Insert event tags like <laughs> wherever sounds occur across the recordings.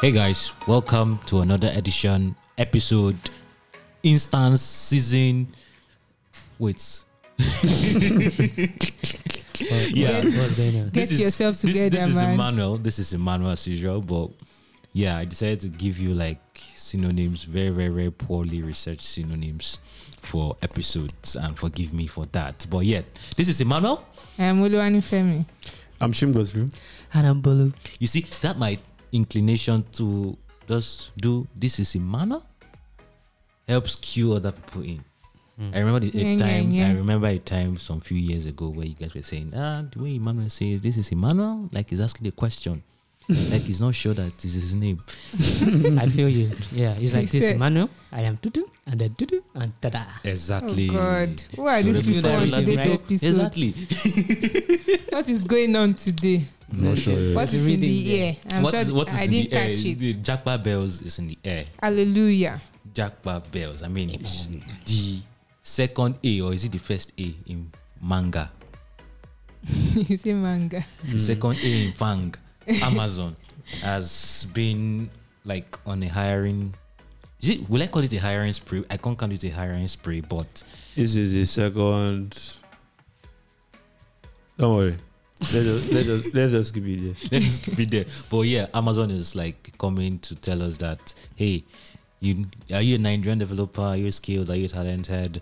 Hey guys, welcome to another edition, episode, instance, season. Wait. <laughs> yeah. Get- What's? Get is- yourself this, together, This is man. Emmanuel. This is Emmanuel as usual, but yeah, I decided to give you like synonyms, very, very, very poorly researched synonyms for episodes, and forgive me for that. But yet, this is Emmanuel. I'm Oluwani Femi. I'm Shim Goslu. And I'm Bolu. You see, that my inclination to just do this is Emmanuel helps cue other people in. I remember the, a Yeah, yeah, time. yeah. I remember a time some few years ago where you guys were saying, "Ah, the way Emmanuel says this is Emmanuel," like he's asking a question, <laughs> like he's not sure that this is his name. I feel you. Yeah, it's like this said- Emmanuel. I am Tutu and then Tutu and tada. Exactly. Oh God, who are So these people on that today's right? episode? Exactly. <laughs> What is going on today? I'm not sure. yet. What It's is in the there. air? I'm what sure is, what is I in didn't the air? catch it. The Jackpot bells is in the air. Hallelujah. Jackpot bells. I mean, the second A or is it the first A in MAANG? <laughs> you say MAANG. The hmm. second A in FAANG, Amazon has been like on a hiring. Is it? Will I call it a hiring spree? I can't call it a hiring spree, but This is the second. Don't worry. Let us let us let's just keep it there. <laughs> let us keep it there. But yeah, Amazon is like coming to tell us that hey, you are you a Nigerian developer? Are you skilled? Are you talented?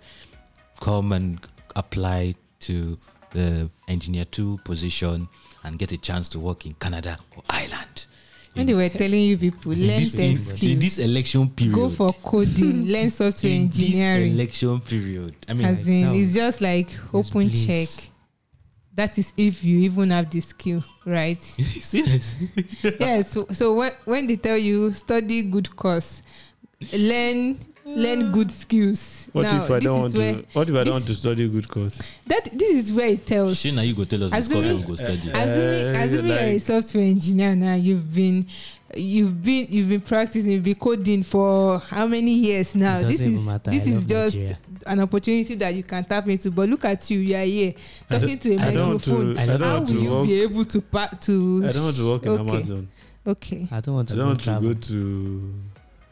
Come and apply to the engineer two position and get a chance to work in Canada or Ireland. When they were telling you people, learn this, tech in, in this election period, go for coding, <laughs> learn software engineering. in this election period. I mean, As in, now, it's just like open please. check. That is if you even have the skill, right? <laughs> see this? <laughs> yeah. So, so when when they tell you study good course, learn learn good skills. What Now, if I don't want to? What if I don't want to study good course? That this is where it tells. Shina, you go tell us this course Assuming- we go study. Assuming, Uh, assuming you're a software engineer now, you've been you've been you've been practicing, you've been coding for how many years now? This is matter. this I is just Nigeria. an opportunity that you can tap into. But look at you, you are here talking to a I don't want to. microphone. How will to you work. be able to pa- to? I don't want to work in okay. Amazon. Okay. I don't want to. I don't go want to go to.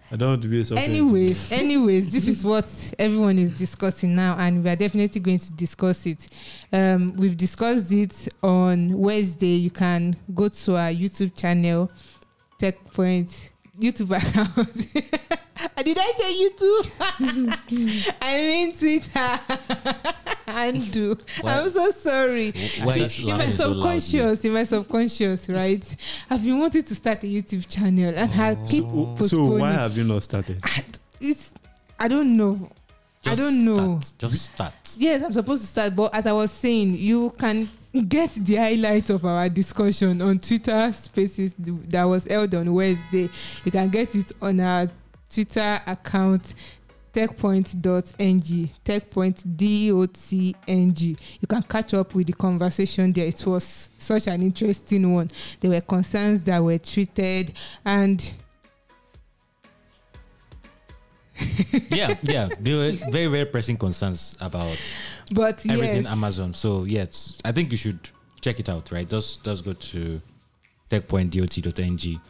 I don't want to be a software. anyways anyways this is what everyone is discussing now and we are definitely going to discuss it um we've discussed it on wednesday you can go to our youtube channel tech point youtube account. <laughs> Did i say youtube? <laughs> I mean twitter. <laughs> And do. Why- i'm so sorry. Why See, is in my laughing so subconscious in my subconscious right? I've been wanting to start a youtube channel? And oh. i keep So, so why have you not started? it's I don't know. I don't know. Start. Just start. Yes, I'm supposed to start, but as I was saying, you can get the highlight of our discussion on Twitter Spaces that was held on Wednesday. You can get it on our Twitter account techpoint.ng techpoint.dotng you can catch up with the conversation there it was such an interesting one there were concerns that were treated and <laughs> yeah, yeah. There were very, very pressing concerns about but everything yes Amazon. So yes, I think you should check it out. Right, just just go to techpointdot.ng,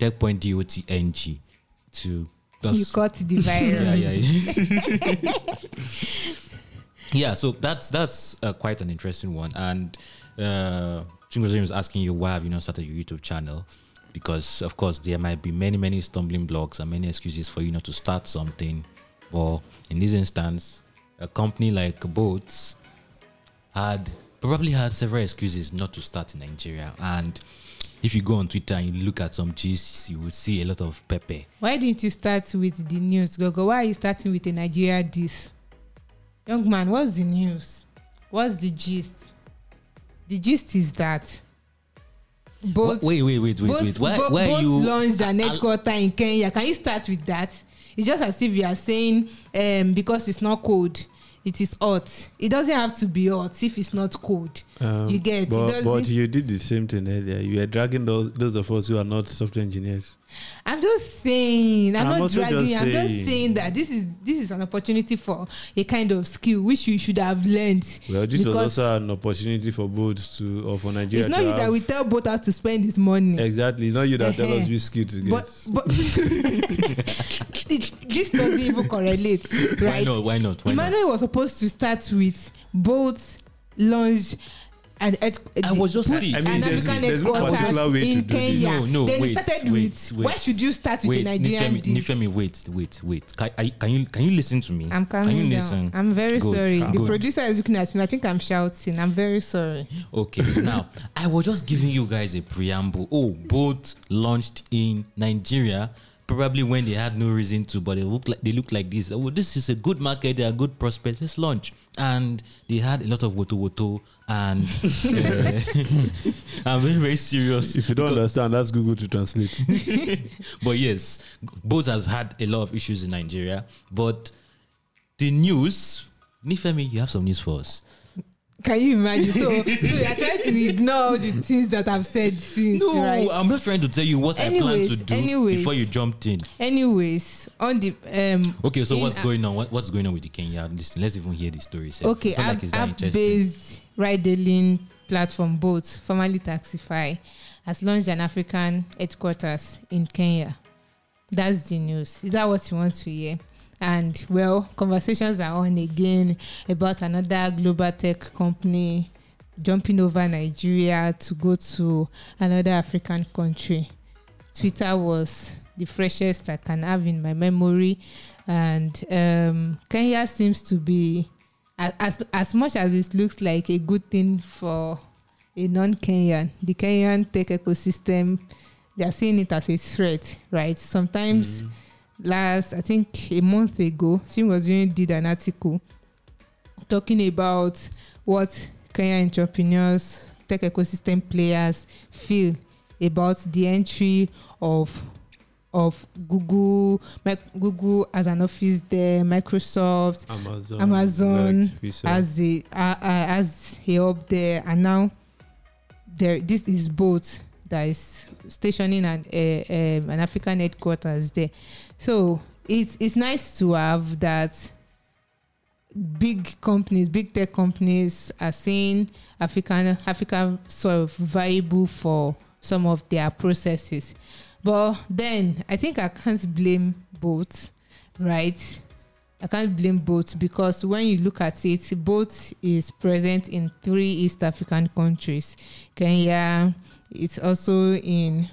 techpointdotng to you just got the virus yeah, yeah, yeah. <laughs> <laughs> yeah. So that's that's uh, quite an interesting one. And uh, Chingozo was asking you why have you not started your YouTube channel? Because of course there might be many many stumbling blocks and many excuses for you not to start something. But in this instance, a company like Boats had probably had several excuses not to start in Nigeria. And if you go on Twitter and you look at some gists, you would see a lot of Pepe. Why didn't you start with the news, Gogo? Why are you starting with a Nigeria this? Young man, what's the news? What's the gist? The gist is that Bolt wait, wait, wait, wait, both, wait. Why, bo- why both are you launched Al- headquarter in Kenya. Can you start with that? It's just as if you are saying um, because it's not cold, it is hot. It doesn't have to be hot if it's not cold. Um, You get but, but you did the same thing earlier. You were dragging those, those of us who are not software engineers. I'm just saying. I'm, I'm not also just dragging. I'm just saying. saying that this is this is an opportunity for a kind of skill which you should have learned. Well, this was also an opportunity for Bolt to or for Nigeria it's not to you have, that we tell both us to spend this money. exactly. It's not you that tell us Eh-heh. which skill to get. But but <laughs> it, this doesn't even correlate, Why right? not? Why not? Why not? Emmanuel was supposed to start with Bolt launch and ed- I was just put see- I mean, there's- there's no particular way to in do this. No, no, then wait, started wait, with wait. why should you start with wait, a Nigerian Nifemi, dish? Nifemi, wait, wait, wait. Can, I, can you can you listen to me? I'm Can calming you down. listen? I'm very Good, sorry. The good. producer is looking at me. I think I'm shouting. I'm very sorry. Okay, now I was just giving you guys a preamble. Oh, Bolt launched in Nigeria, probably when they had no reason to, but they look like they look like this. Oh, this is a good market. They are good prospects. Let's launch. And they had a lot of woto woto and uh, <laughs> <laughs> I'm very very serious. if you don't understand, that's Google to translate. <laughs> but yes, Bolt has had a lot of issues in Nigeria. But the news, Nifemi, you have some news for us. Can you imagine? So, so you are trying to ignore the things that I've said since, No, right? I'm just trying to tell you what I plan to do anyways. before you jumped in. Anyways, on the um. Okay, so what's going on? What, what's going on with the Kenya? Listen, let's even hear the story. sef. Okay, It's not like app, it's that interesting. based ride-hailing platform Bolt, formerly Taxify, has launched an African headquarters in Kenya. That's the news. Is that what you want to hear? And well, conversations are on again about another global tech company jumping over Nigeria to go to another African country. Twitter was the freshest I can have in my memory, and um, Kenya seems to be as as much as it looks like a good thing for a non-Kenyan, the Kenyan tech ecosystem, they are seeing it as a threat, right? Sometimes last, I think a month ago, she was doing did an article talking about what Kenyan entrepreneurs, tech ecosystem players feel about the entry of of Google, Google as an office there, Microsoft, Amazon, Amazon like as a uh, uh, as a up there. And now there this is both that is stationing an an African headquarters there so it's it's nice to have that big companies big tech companies are seeing African Africa sort of viable for some of their processes but then I think I can't blame Bolt right I can't blame Bolt because when you look at it, Bolt is present in three East African countries. Kenya, it's also in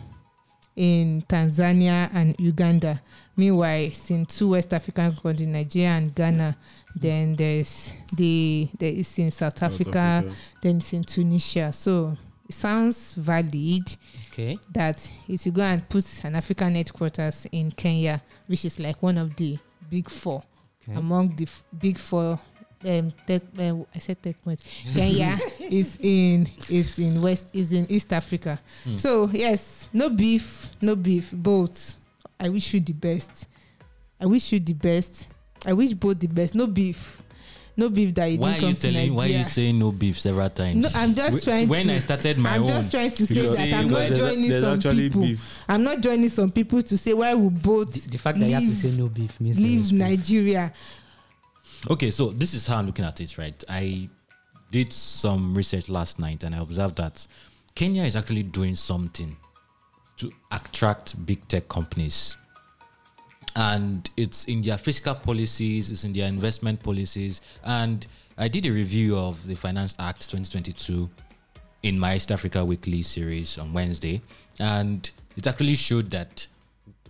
in Tanzania and Uganda. Meanwhile, it's in two West African countries, Nigeria and Ghana. Then there's the there is in South South Africa, then it's in Tunisia. So it sounds valid Okay. that if you go and put an African headquarters in Kenya, which is like one of the big four Okay. among the f- big four um tech uh, I said tech points. Kenya <laughs> is in is in West is in East Africa. Hmm. So yes, no beef, no beef, Bolt. I wish you the best. I wish you the best. I wish Bolt the best. No beef. No beef that you why didn't are come you to telling? Why are you saying no beef several times? No, I'm just trying when to I started my I'm own, just trying to say that I'm not joining there's some people. beef. I'm not joining some people to say why we both The, the fact that you have to say no beef means there leave Nigeria. beef. Okay, so this is how I'm looking at it, right? I did some research last night and I observed that Kenya is actually doing something to attract big tech companies. And it's in their fiscal policies, it's in their investment policies. And I did a review of the Finance Act 2022 in my East Africa Weekly series on Wednesday. And it actually showed that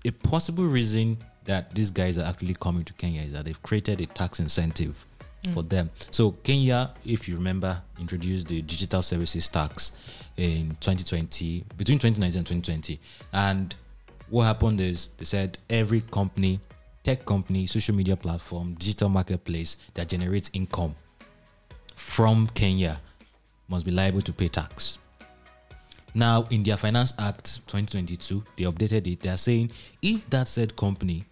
a possible reason that these guys are actually coming to Kenya is that they've created a tax incentive mm. for them. So Kenya, if you remember, introduced the digital services tax in 2020, between 2019 and 2020. And what happened is they said every company, tech company, social media platform, digital marketplace that generates income from Kenya must be liable to pay tax. Now, in their Finance Act 2022, they updated it. They are saying if that said company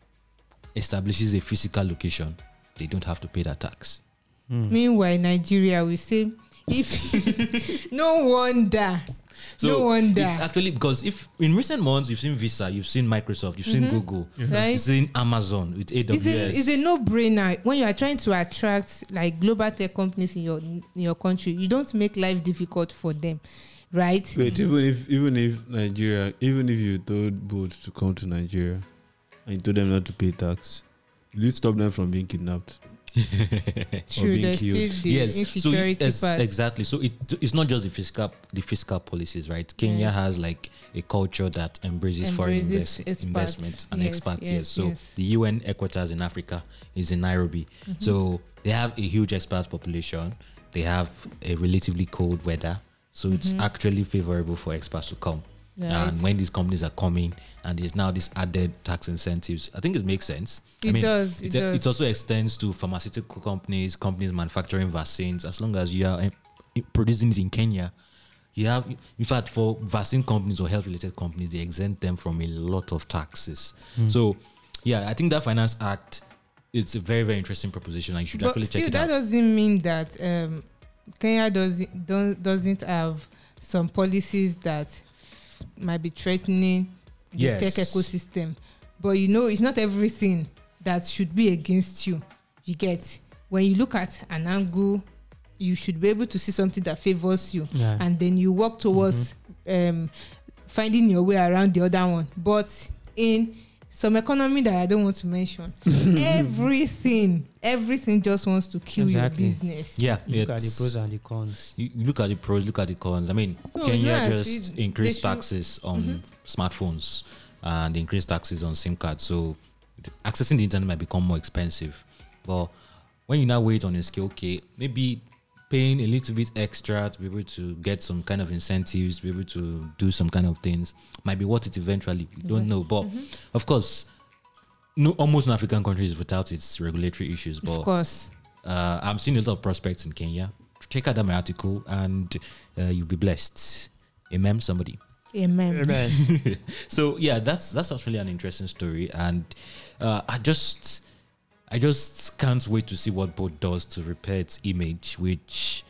establishes a physical location, they don't have to pay that tax. Mm. Meanwhile, Nigeria, we say, if <laughs> no wonder, no wonder, It's actually because if in recent months you've seen Visa, you've seen Microsoft, you've seen Mhm. Google, right? you've seen Amazon with AWS. It's a, it's a no-brainer when you are trying to attract like global tech companies in your in your country. You don't make life difficult for them, right? Wait, even if even if Nigeria, even if you told Bolt to come to Nigeria and you told them not to pay tax, will you stop them from being kidnapped? <laughs> True, being there's still killed. the yes, so insecurity yes, part. exactly. So it it's not just the fiscal the fiscal policies, right? Kenya Yes. has like a culture that embraces, foreign invest, expats. investment and Yes, expats. Yes, yes, So yes. the UN headquarters in Africa is in Nairobi. Mhm. So they have a huge expat population. They have a relatively cold weather. So it's Mhm. actually favorable for expats to come. Right. And when these companies are coming and there's now this added tax incentives, I think it makes sense. it I mean, does, it, it, does. it also extends to pharmaceutical companies, companies manufacturing vaccines. As long as you are eh, producing it in Kenya, you have. In fact, for vaccine companies or health-related companies, they exempt them from a lot of taxes. Mm. So, yeah, I think that Finance Act is a very, very interesting proposition, and you should but actually still, check it that out. doesn't mean that um, Kenya doesn't doesn't have some policies that f- might be threatening the Yes. tech ecosystem. But you know, it's not everything that should be against you. You get when you look at an angle, you should be able to see something that favors you, Yeah. and then you work towards um, finding your way around the other one. But in some economy that I don't want to mention, <laughs> everything, everything just wants to kill Exactly. your business. Yeah, look at the pros and the cons. you you look at the pros, look at the cons. I mean, So Kenya yes, just it- increased taxes on Mhm. smartphones and increased taxes on SIM cards. So accessing the internet might become more expensive. But when you now wait on a scale, okay, maybe paying a little bit extra to be able to get some kind of incentives, be able to do some kind of things, might be worth it eventually. We don't know. But Mhm. of course, no, almost no African countries without its regulatory issues. But Of course. uh, I'm seeing a lot of prospects in Kenya. Check out my article and uh, you'll be blessed. Amen, somebody. Amen. <laughs> so yeah, that's that's actually an interesting story, and uh, I just I just can't wait to see what Bolt does to repair its image, which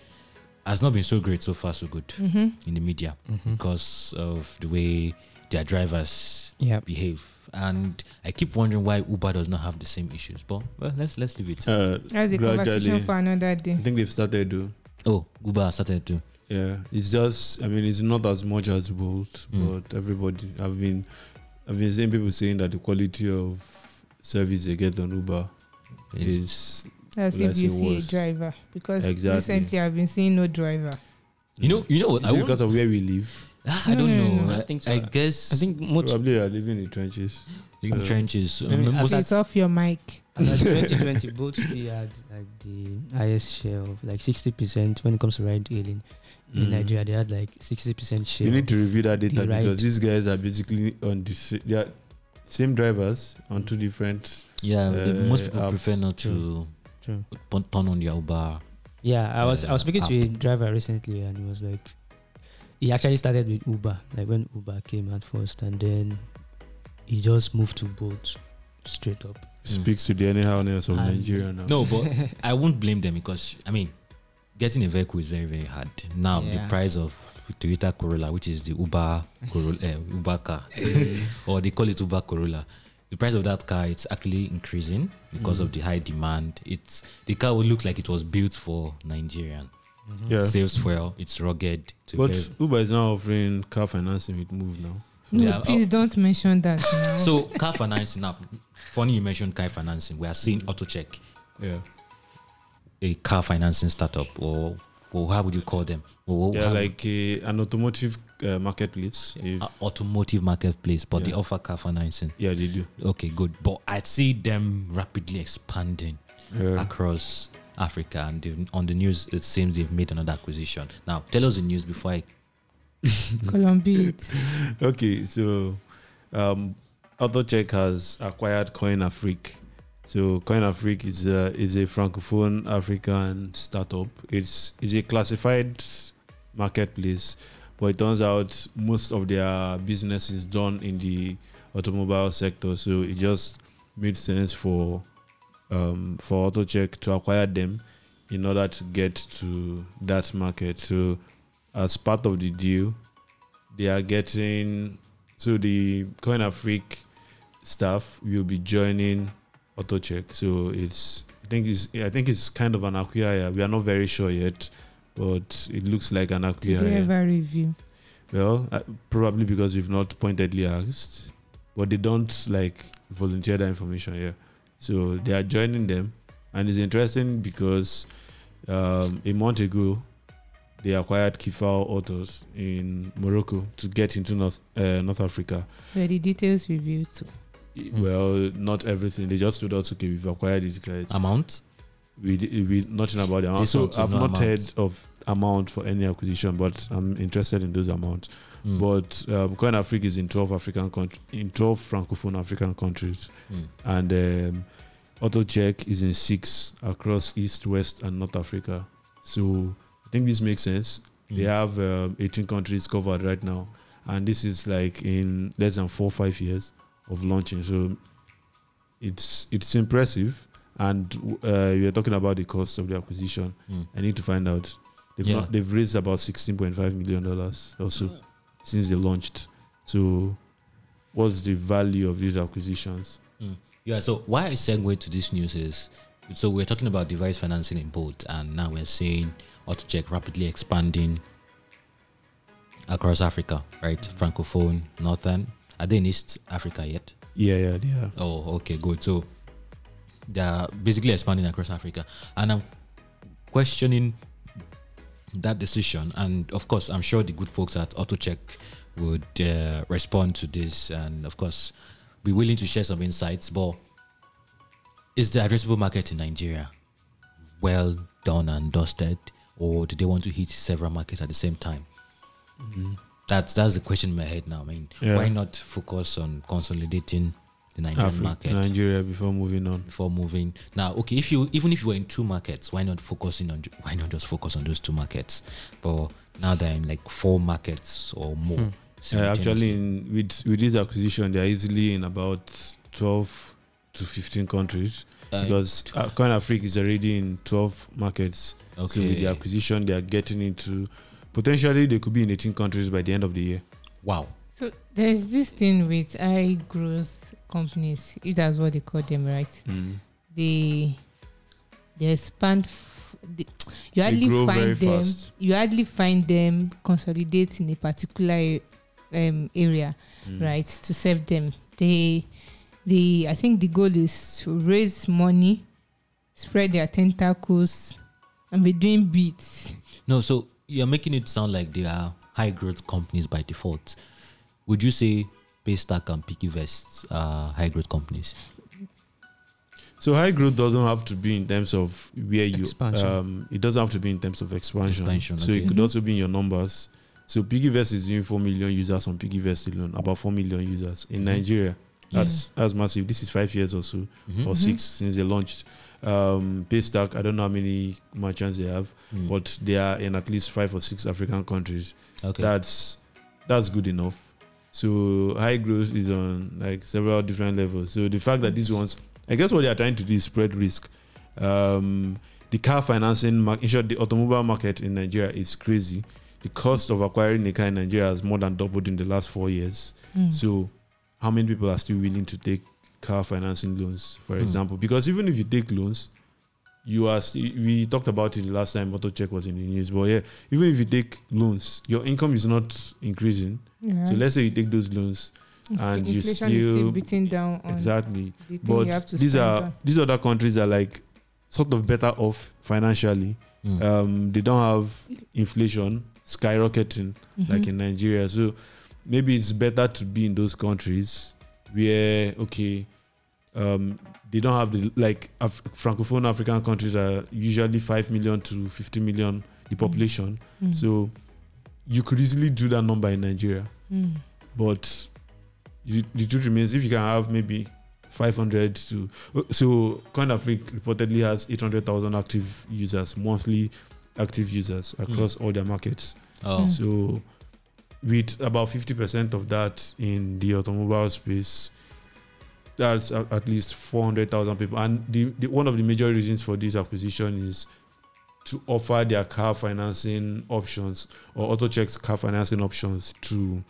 has not been so great so far, so good hmm in the media Mhm. because of the way their drivers Yeah. behave. And I keep wondering why Uber does not have the same issues. But well, let's let's leave it. Uh, That's a conversation for another day. I think they've started to. Oh, Uber started to. Yeah, it's just. I mean, it's not as much as Bolt, Mm. but everybody. I've been, I've been seeing people saying that the quality of service they get on Uber is. As if you see see a worse. driver. Because Exactly. recently I've been seeing no driver. You know, you know what? Is I it won't- because of where we live? Ah, I No, don't no, know. no, I I, think so. I guess I think most Probably are living in the trenches. in uh, trenches. maybe um, as most- a- It's off your mic. And 2020, Bolt they had like the highest share of like 60% when it comes to ride hailing in Mm. Nigeria. They had like 60% share. You need to review that data because these guys are basically on the they are same drivers on two different. yeah, uh, most people apps. prefer not to True. True. turn on their Uber. Yeah, I was I was Uh, speaking to a driver recently, and he was like, he actually started with Uber, like when Uber came at first, and then he just moved to Bolt straight up. Speaks to the anyhowness of And- Nigeria now. No, but <laughs> I won't blame them because I mean, getting a vehicle is very very hard. Now the price of Toyota Corolla, which is the Uber Corolla, uh, Uber car, <laughs> or they call it Uber Corolla. The price of that car it's actually increasing because Mm. of the high demand. It's the car will look like it was built for Nigerian. Mhm. Yeah. Saves fuel. It's rugged. It's But very- Uber is now offering car financing with Moove now. No, Yeah, please don't mention that now. So car financing now. Funny you mentioned car financing. We are seeing AutoCheck, Yeah. A car financing startup, or or how would you call them? Or Yeah, like a, an automotive uh, marketplace. If, a automotive marketplace, but they offer car financing. yeah, they do. Okay, good. But I see them rapidly expanding Yeah. across Africa, and on the news it seems they've made another acquisition. Now, tell us the news before I. <laughs> Columbia. Okay, so um, AutoCheck has acquired Coin Afrique. So Coin Afrique is a, is a francophone African startup. It's it's a classified marketplace, but it turns out most of their business is done in the automobile sector. So it just made sense for um, for AutoCheck to acquire them. in order to get to that market. So, as part of the deal, they are getting so the Coin Afrique staff will be joining AutoCheck. So it's I think it's I think it's kind of an acquire. We are not very sure yet, but it looks like an Did they acquire. ever review? Well, uh, probably because we've not pointedly asked, but they don't like volunteer that information here. So they are joining them, and it's interesting because um, a month ago they acquired Kifal Autos in Morocco to get into North uh, North Africa. Were the details reviewed too? Hmm. Well, not everything. They just told us, okay, we've acquired these guys. Amount? we we nothing about the amount. They So I've not amount. heard of amount for any acquisition, but I'm interested in those amounts. Mm. But um, Coin Afrique is in 12 African countries, in 12 francophone African countries, Mm. and um, AutoCheck is in six across East, West, and North Africa. So I think this makes sense. They Mm. have um, 18 countries covered right now, and this is like in less than four five years of launching. So it's it's impressive. And uh, you're talking about the cost of the acquisition. Mm. I need to find out. They've Yeah. not, they've raised about 16.5 million dollars also since they launched. So, what's the value of these acquisitions? Yeah, so why I segue to this news is so we're talking about device financing in Bolt, and now we're saying AutoCheck rapidly expanding across Africa, right? Francophone, Northern. Are they in East Africa yet? Yeah, yeah, yeah. Oh, okay, good. So they're basically expanding across Africa. And I'm questioning that decision. And of course, I'm sure the good folks at AutoCheck would uh, respond to this and, of course, be willing to share some insights. But is the addressable market in Nigeria well done and dusted? Or do they want to hit several markets at the same time? That's that's the question in my head now. I mean, Yeah. why not focus on consolidating the Nigerian Afri- market Nigeria before moving on. before moving? Now, okay, if you even if you were in two markets, why not focusing on why not just focus on those two markets? But now they're in like four markets or more. Hmm. Yeah, actually, in, with with this acquisition, they are easily in about 12 to 15 countries Uh, because uh, Coin Afrique is already in 12 markets. Okay. So with the acquisition, they are getting into potentially they could be in 18 countries by the end of the year. wow, So there's this thing with high growth companies, if that's what they call them, right? They they expand. F- they, you hardly grow find them. fast. You hardly find them consolidate in a particular um, area, Mm. right? To serve them. They, the I think the goal is to raise money, spread their tentacles, and be doing beats. no. So you're making it sound like they are high growth companies by default. Would you say Paystack and Piggyvests are high growth companies? So high growth doesn't have to be in terms of where you Expansion. um it doesn't have to be in terms of expansion. Expansion, so it okay. could Mhm. also be in your numbers. So Piggyvest is doing four million users on Piggyvest alone, about four million users in Mhm. Nigeria. That's that's massive. This is five years or so, Mhm. or Mhm. six since they launched. Um, Paystack, I don't know how many merchants they have, Mm. but they are in at least five or six African countries. okay. That's that's good enough. So high growth is on like several different levels. So the fact that these ones, I guess what they are trying to do is spread risk. Um, the car financing, market, in short, the automobile market in Nigeria is crazy. The cost of acquiring a car in Nigeria has more than doubled in the last four years. Mm. So, how many people are still willing to take car financing loans, for Hmm. example? Because even if you take loans, you are. We talked about it last time auto check was in the news, but yeah, even if you take loans, your income is not increasing. Yeah. So let's say you take those loans, and you inflation is still- still beating down on exactly. the thing you have But these are on. these other countries are like sort of better off financially. Mm. Um, they don't have inflation skyrocketing like Mhm. in Nigeria. So maybe it's better to be in those countries where okay, um, they don't have the like Af- francophone African countries are usually five million to fifty million the population. Mm. So you could easily do that number in Nigeria, Mm. but you, the truth remains if you can have maybe 500 to so Coin Afrique reportedly has 800,000 active users monthly active users across all their markets. oh, Mm. So, with about 50% of that in the automobile space, that's at least 400,000 people. And the, the one of the major reasons for this acquisition is to offer their car financing options or AutoCheck's car financing options to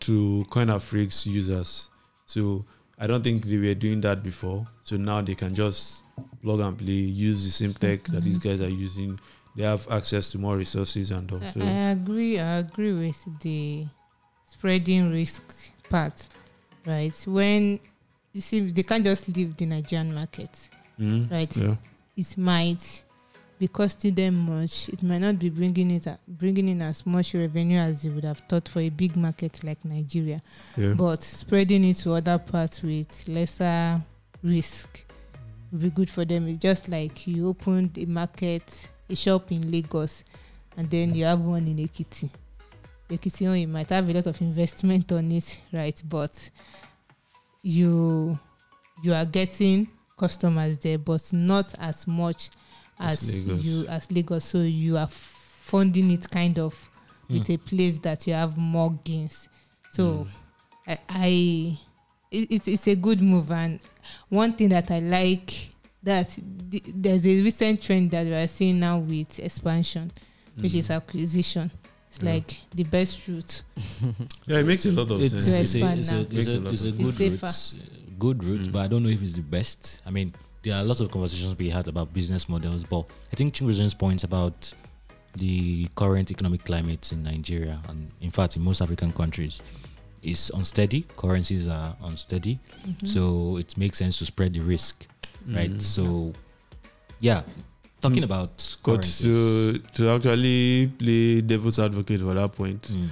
to CoinAfrique's users. So I don't think they were doing that before. So now they can just plug and play, use the same tech that these guys are using. They have access to more resources and all. I, So I agree. I agree with the spreading risk part, right? When you see, they can't just leave the Nigerian market, mm, right? yeah, It might be costing them much. It might not be bringing it bringing in as much revenue as they would have thought for a big market like Nigeria. yeah. But spreading it to other parts with lesser risk will be good for them. It's just like you opened a market, a shop in Lagos, and then you have one in Ekiti. Ekiti, oh, you might have a lot of investment on it, right? But you you are getting customers there, but not as much As Lagos. you as Lagos. So you are funding it kind of with Hmm. a place that you have more gains. So I, I it, it's it's a good move and one thing that I like that th- there's a recent trend that we are seeing now with expansion, which is acquisition. It's Yeah. like the best route. <laughs> yeah, it makes a lot of It's, sense. To it's, a, it's, a, it's, Makes a a, lot it's a of good sense. route, good route, Mm. but I don't know if it's the best. I mean, there are lots of conversations we had about business models, but I think Chinguzen's points about the current economic climate in Nigeria and, in fact, in most African countries is unsteady. Currencies are unsteady, Mhm. so it makes sense to spread the risk, right? Mm. So, yeah, talking Mm. about But currencies. to to actually play devil's advocate for that point, Mm,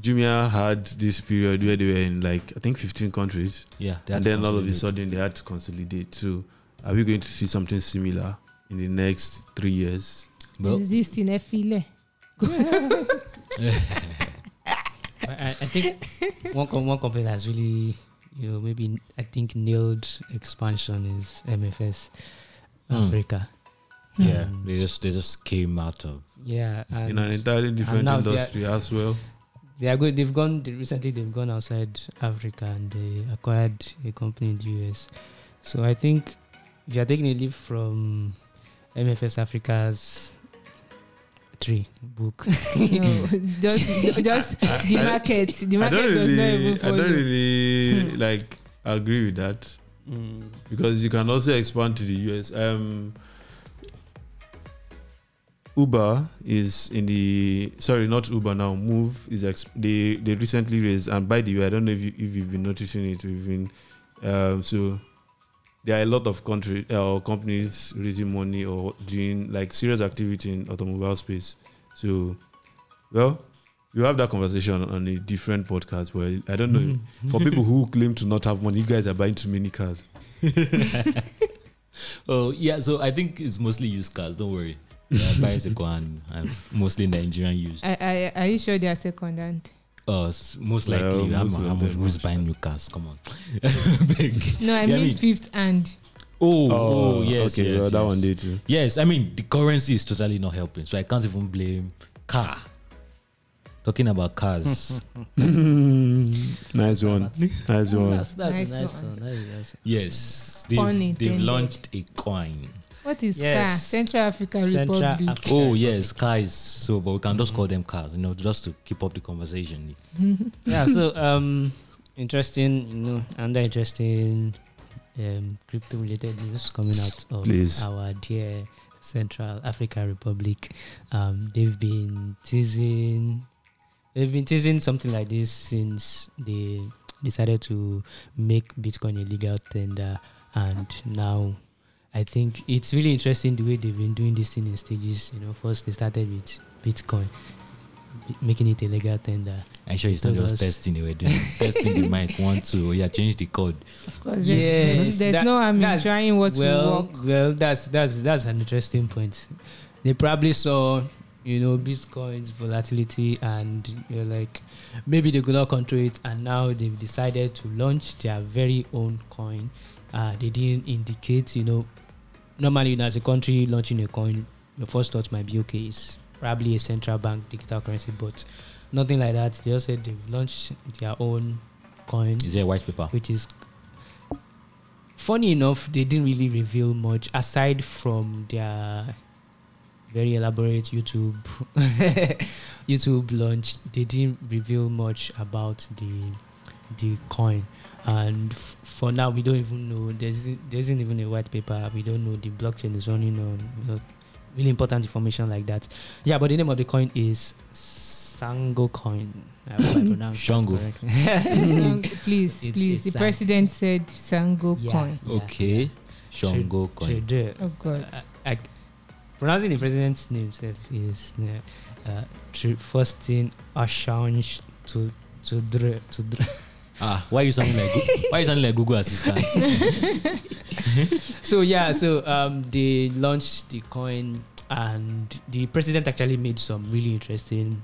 Jumia had this period where they were in like I think 15 countries, yeah, they had and to then all of a sudden they had to consolidate. So, are we going to see something similar in the next three years? Well, Exist in Efile. <laughs> I, I I think one com- one company that's really you know maybe I think nailed expansion is MFS Mm. Africa. yeah, Um, they just they just came out of Yeah, and in an entirely different now are- industry as well. they are good. They've gone they- recently. They've gone outside Africa and they acquired a company in the US. So I think if you are taking a leaf from MFS Africa's tree book, <laughs> <laughs> no, just just the market. The market don't does not really, even I don't really Hmm. like agree with that because you can also expand to the US. Um, Uber is in the sorry, not Uber now. Moove is ex- they they recently raised and by the way, I don't know if you, if you've been noticing it. We've been um, so there are a lot of country uh, companies raising money or doing like serious activity in automobile space. So, well, you have that conversation on a different podcast. But I don't know for people who claim to not have money, you guys are buying too many cars. <laughs> Oh yeah, so I think it's mostly used cars. Don't worry. Yeah, bicycle and, and mostly Nigerian used. I, I, are you sure they are second hand? Uh, most likely. how, most mu- of how much? them Who's are. buying new cars? Come on. <laughs> Big. No, I mean mean- fifth hand. Oh, oh, yes, okay, yes, well, that yes. one day too. Yes, I mean the currency is totally not helping, so I can't even blame car. Talking about cars, <laughs> nice one, <laughs> nice one. that's, that's Nice a nice one. one. That is nice. yes, they've, they've launched a coin. What is Yes. car? Central African Central Republic. Africa Oh yes, car is So, but we can just call them cars, you know, just to keep up the conversation. <laughs> yeah so um interesting you know under interesting um crypto related news coming out of Please. our dear central africa republic um they've been teasing they've been teasing something like this since they decided to make bitcoin a legal tender and now i think it's really interesting the way they've been doing this thing in stages you know first they started with bitcoin b- making it a legal tender I'm sure it's not just testing. They were doing <laughs> testing the mic. One, two. Oh, yeah, change the code. Of course, there's, Yes, there's, there's that- no harm in that's- trying what well, will work. well, that's that's that's an interesting point. They probably saw, you know, Bitcoin's volatility, and you're like, maybe they could not control it, and now they've decided to launch their very own coin. Uh, they didn't indicate, you know, normally you know, as a country launching a coin, your first thought might be okay, it's probably a central bank digital currency, but nothing like that. They just said they've launched their own coin Is there a white paper? which is funny enough they didn't really reveal much aside from their very elaborate YouTube <laughs> YouTube launch, they didn't reveal much about the the coin. And f- for now, we don't even know. There's there isn't even a white paper. We don't know the blockchain is running on. You know, really important information like that. Yeah, but the name of the coin is Sango coin. I hope I <laughs> pronounced that Shango. correctly. <laughs> Please, It's- please. it's the Sang- president said Sango Yeah. coin. Yeah, Okay. yeah. Shango Should- coin. should do. Oh God. I, I, pronouncing the president's name sef is uh, uh, Tr- Faustin Assange to to dre to dre. Ah, why you sounding like <laughs> why you sounding like Google Assistant? <laughs> so yeah, so um, they launched the coin, and the president actually made some really interesting.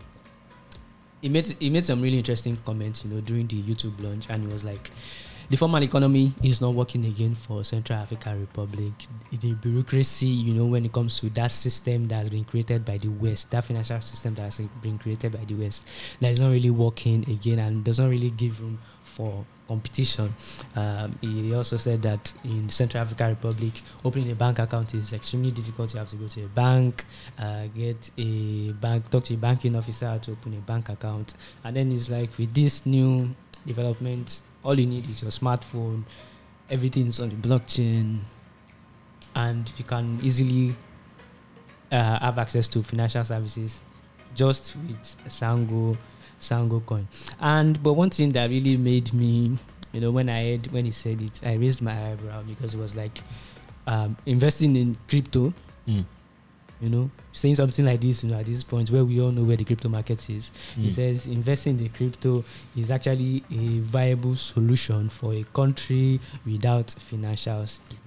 He made he made some really interesting comments, you know, during the YouTube launch, and he was like, "The formal economy is not working again for Central African Republic. The bureaucracy, you know, when it comes to that system that has been created by the West, that financial system that has been created by the West, that is not really working again, and does not really give room for competition." Um, he also said that in Central African Republic, opening a bank account is extremely difficult. You have to go to a bank, uh, get a bank, talk to a banking officer to open a bank account, and then it's like with this new development, all you need is your smartphone. Everything is on the blockchain, and you can easily uh, have access to financial services just with Sango Sango coin. And but one thing that really made me, you know, when I heard when he said it, I raised my eyebrow because it was like um, investing in crypto. Mm. You know, saying something like this, you know, at this point where we all know where the crypto market is, he Mm. says investing in crypto is actually a viable solution for a country without financial stability.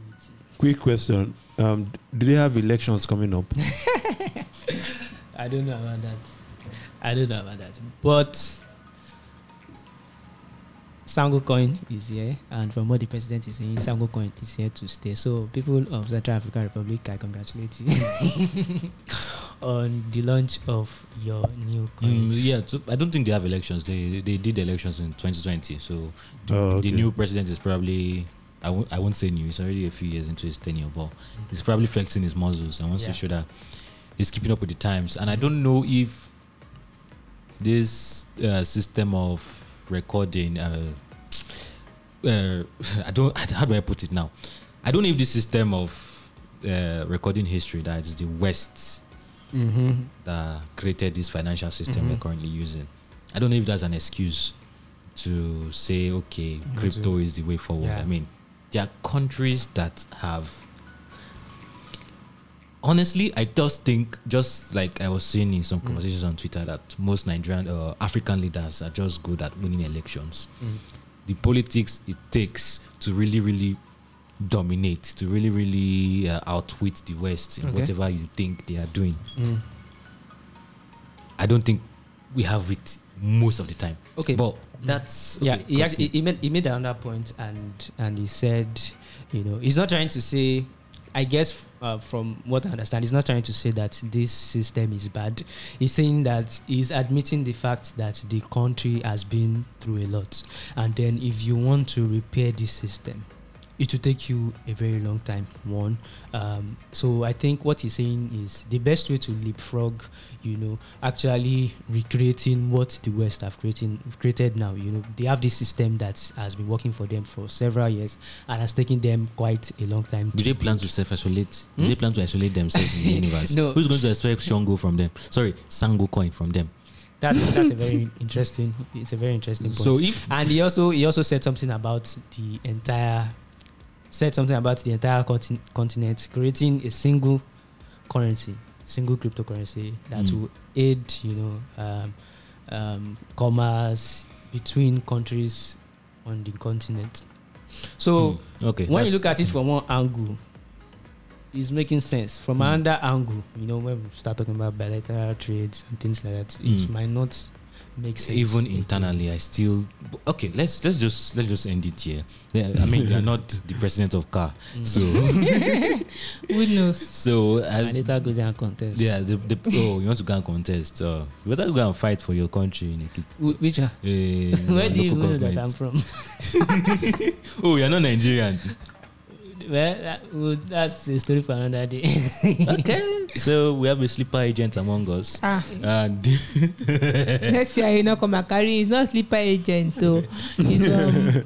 Quick question: um, Do they have elections coming up? <laughs> I don't know about that. I don't know about that. But Sango coin is here, and from what the president is saying, Sango coin is here to stay. So, people of Central African Republic, I congratulate you <laughs> on the launch of your new coin. Mm, yeah, so I don't think they have elections. They they did elections in 2020, so the, Oh, okay. the new president is probably I won't I won't say new. He's already a few years into his tenure, but he's probably flexing his muscles and wants Yeah. to show that he's keeping up with the times. And I don't know if this uh, system of recording. Uh, uh, <laughs> I don't. <laughs> How do I put it now? I don't know if this system of uh, recording history that is the West Mm-hmm. that created this financial system we're Mhm. currently using. I don't know if that's an excuse to say, okay, Mhm. crypto is the way forward. Yeah. I mean, there are countries that have. Honestly, I just think, just like I was saying in some Mm. conversations on Twitter, that most Nigerian uh, African leaders are just good at winning elections. Mm. The politics it takes to really, really dominate, to really, really uh, outwit the West in Okay. whatever you think they are doing. Mm. I don't think we have it most of the time. Okay, But that's yeah, okay, he, actually, he made he made another point, and and he said, you know, he's not trying to say. I guess uh, from what I understand, he's not trying to say that this system is bad. He's saying that he's admitting the fact that the country has been through a lot, and then if you want to repair this system, it will take you a very long time. One, um, so I think what he's saying is the best way to leapfrog, you know, actually recreating what the West have creating, created now. You know, they have this system that has been working for them for several years and has taken them quite a long time. Do they plan to self-isolate? Hmm? Do they plan to isolate themselves in the <laughs> universe? No. Who's going to expect Shango from them? Sorry, Sango coin from them. That's that's a very interesting. It's a very interesting point. So if and he also he also said something about the entire said something about the entire contin- continent creating a single currency single cryptocurrency that Mm. will aid you know um, um, commerce between countries on the continent so Hmm, okay, when you look at it from one angle it's making sense from Mm. another angle you know when we start talking about bilateral trades and things like that it Mm. might not make sense even internally, I still okay. Let's let's just let's just end it here. I mean, you are not <laughs> the president of car, Mm. so <laughs> Who knows? so as, later go there and contest yeah, the, the oh, you want to go and contest? Uh, you better go and fight for your country, Nikit. Wh- Which one? Uh, <laughs> Where do you know that I'm from? Oh, you're not Nigerian. Well, that, well, that's a story for another day. okay. <laughs> So we have a sleeper agent among us. Ah, And next year you know come and carry. He's not sleeper agent, so he's um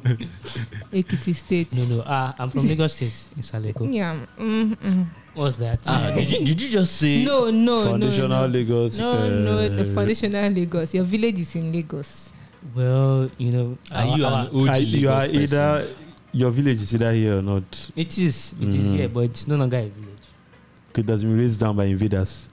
Ekiti State. no, no. Ah, I'm from Lagos State in Saleko. Yeah. Mm, mm. What's that? ah, did, you, did you just say No, no, no, Foundational no. Lagos. No, no, the uh, foundational Lagos. Your village is in Lagos. well, you know, Are our- you our- an OG I- you are Lagos person? either your village is either here or not. It is. It is Mhm. here, but it's no longer a village. It has been razed down by invaders.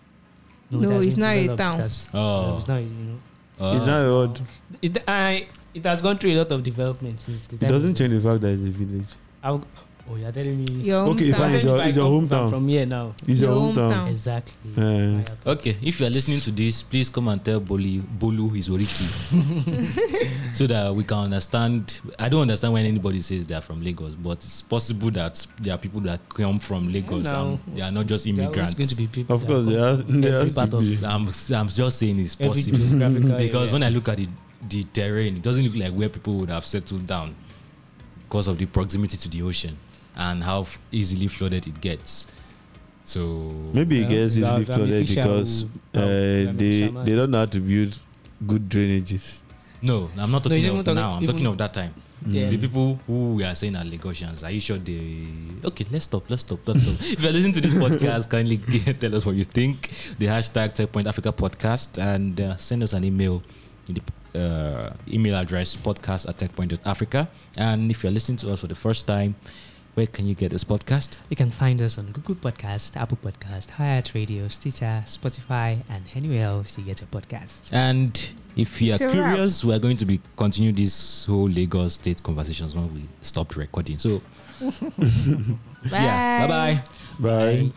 No, it has not a town. That's- Oh. It's not, you know. Oh. it's not a word. It, I, it has gone through a lot of development since the It doesn't change the fact that it's a village. I'll, oh, you're telling me. Your Okay, hometown. fine, it's your- If I it's your hometown. From here now. It's your, Your hometown. hometown. Exactly. Eh. Okay, if you are listening to this, please come and tell Bolu, Bolu is Oriki. <laughs> so that we can understand. I don't understand when anybody says they are from Lagos, but it's possible that there are people that come from Lagos No. and they are not just There are immigrants. going to be people. Of course, come there are, from there every part of. I'm, I'm just saying it's possible. <laughs> because area. when I look at the, the terrain, it doesn't look like where people would have settled down because of the proximity to the ocean and how f- easily flooded it gets. So Maybe it gets easily have- we have a flooded fisher because uh, we they they don't know how to build good drainages. no, I'm not talking he's of talking- now. I'm talking of that time. Yeah. The people who we are saying are Lagosians, are you sure they? Okay, let's stop. Let's stop. Let's stop. <laughs> if you're listening to this podcast, kindly <laughs> tell us what you think. The hashtag Techpoint Africa Podcast and uh, send us an email in the uh, email address podcast at techpoint.africa. And if you're listening to us for the first time, where can you get this podcast? You can find us on Google Podcast, Apple Podcast, iHeartRadio, Stitcher, Spotify, and anywhere else you get your podcast. And if you are It's a wrap. curious, we are going to be continue this whole Lagos state conversations when we stopped recording. So, <laughs> yeah, bye bye. Bye. Bye.